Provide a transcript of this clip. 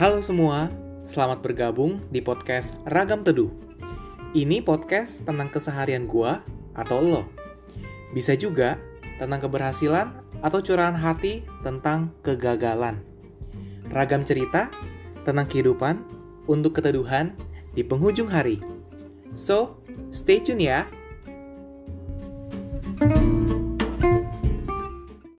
Halo semua, selamat bergabung di podcast Ragam Teduh. Ini podcast tentang keseharian gua atau lo. Bisa juga tentang keberhasilan atau curahan hati tentang kegagalan. Ragam cerita tentang kehidupan untuk keteduhan di penghujung hari. So, stay tune ya. thank you